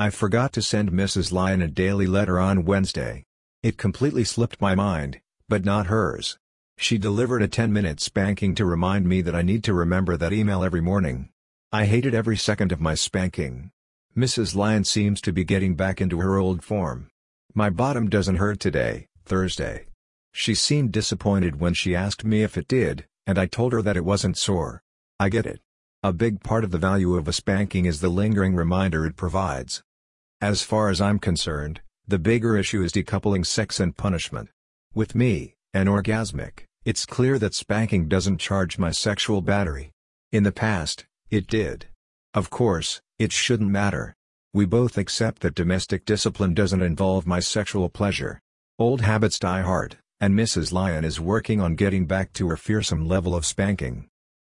I forgot to send Mrs. Lion a daily letter on Wednesday. It completely slipped my mind, but not hers. She delivered a 10-minute spanking to remind me that I need to remember that email every morning. I hated every second of my spanking. Mrs. Lion seems to be getting back into her old form. My bottom doesn't hurt today, Thursday. She seemed disappointed when she asked me if it did, and I told her that it wasn't sore. I get it. A big part of the value of a spanking is the lingering reminder it provides. As far as I'm concerned, the bigger issue is decoupling sex and punishment. With me, anorgasmic, it's clear that spanking doesn't charge my sexual battery. In the past, it did. Of course, it shouldn't matter. We both accept that domestic discipline doesn't involve my sexual pleasure. Old habits die hard, and Mrs. Lion is working on getting back to her fearsome level of spanking.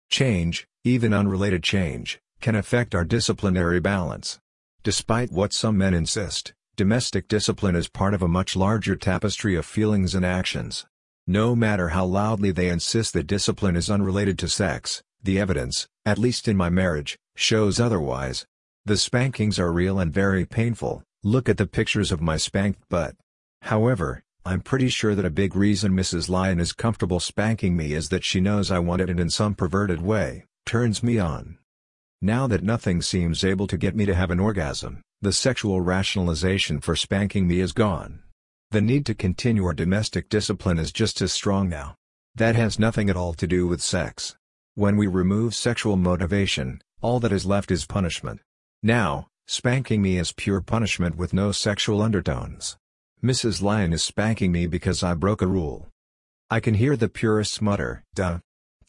Change, even unrelated change, can affect our disciplinary balance. Despite what some men insist, domestic discipline is part of a much larger tapestry of feelings and actions. No matter how loudly they insist that discipline is unrelated to sex, the evidence, at least in my marriage, shows otherwise. The spankings are real and very painful, look at the pictures of my spanked butt. However, I'm pretty sure that a big reason Mrs. Lion is comfortable spanking me is that she knows I want it and in some perverted way, turns me on. Now that nothing seems able to get me to have an orgasm, the sexual rationalization for spanking me is gone. The need to continue our domestic discipline is just as strong now. That has nothing at all to do with sex. When we remove sexual motivation, all that is left is punishment. Now, spanking me is pure punishment with no sexual undertones. Mrs. Lion is spanking me because I broke a rule. I can hear the purists mutter, duh.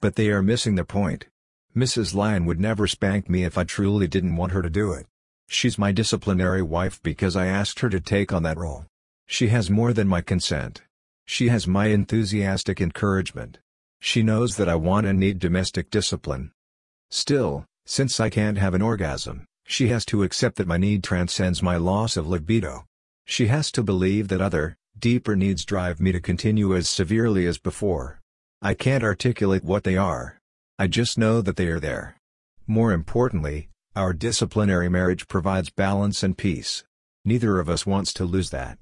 But they are missing the point. Mrs. Lion would never spank me if I truly didn't want her to do it. She's my disciplinary wife because I asked her to take on that role. She has more than my consent. She has my enthusiastic encouragement. She knows that I want and need domestic discipline. Still, since I can't have an orgasm, she has to accept that my need transcends my loss of libido. She has to believe that other, deeper needs drive me to continue as severely as before. I can't articulate what they are. I just know that they are there. More importantly, our disciplinary marriage provides balance and peace. Neither of us wants to lose that.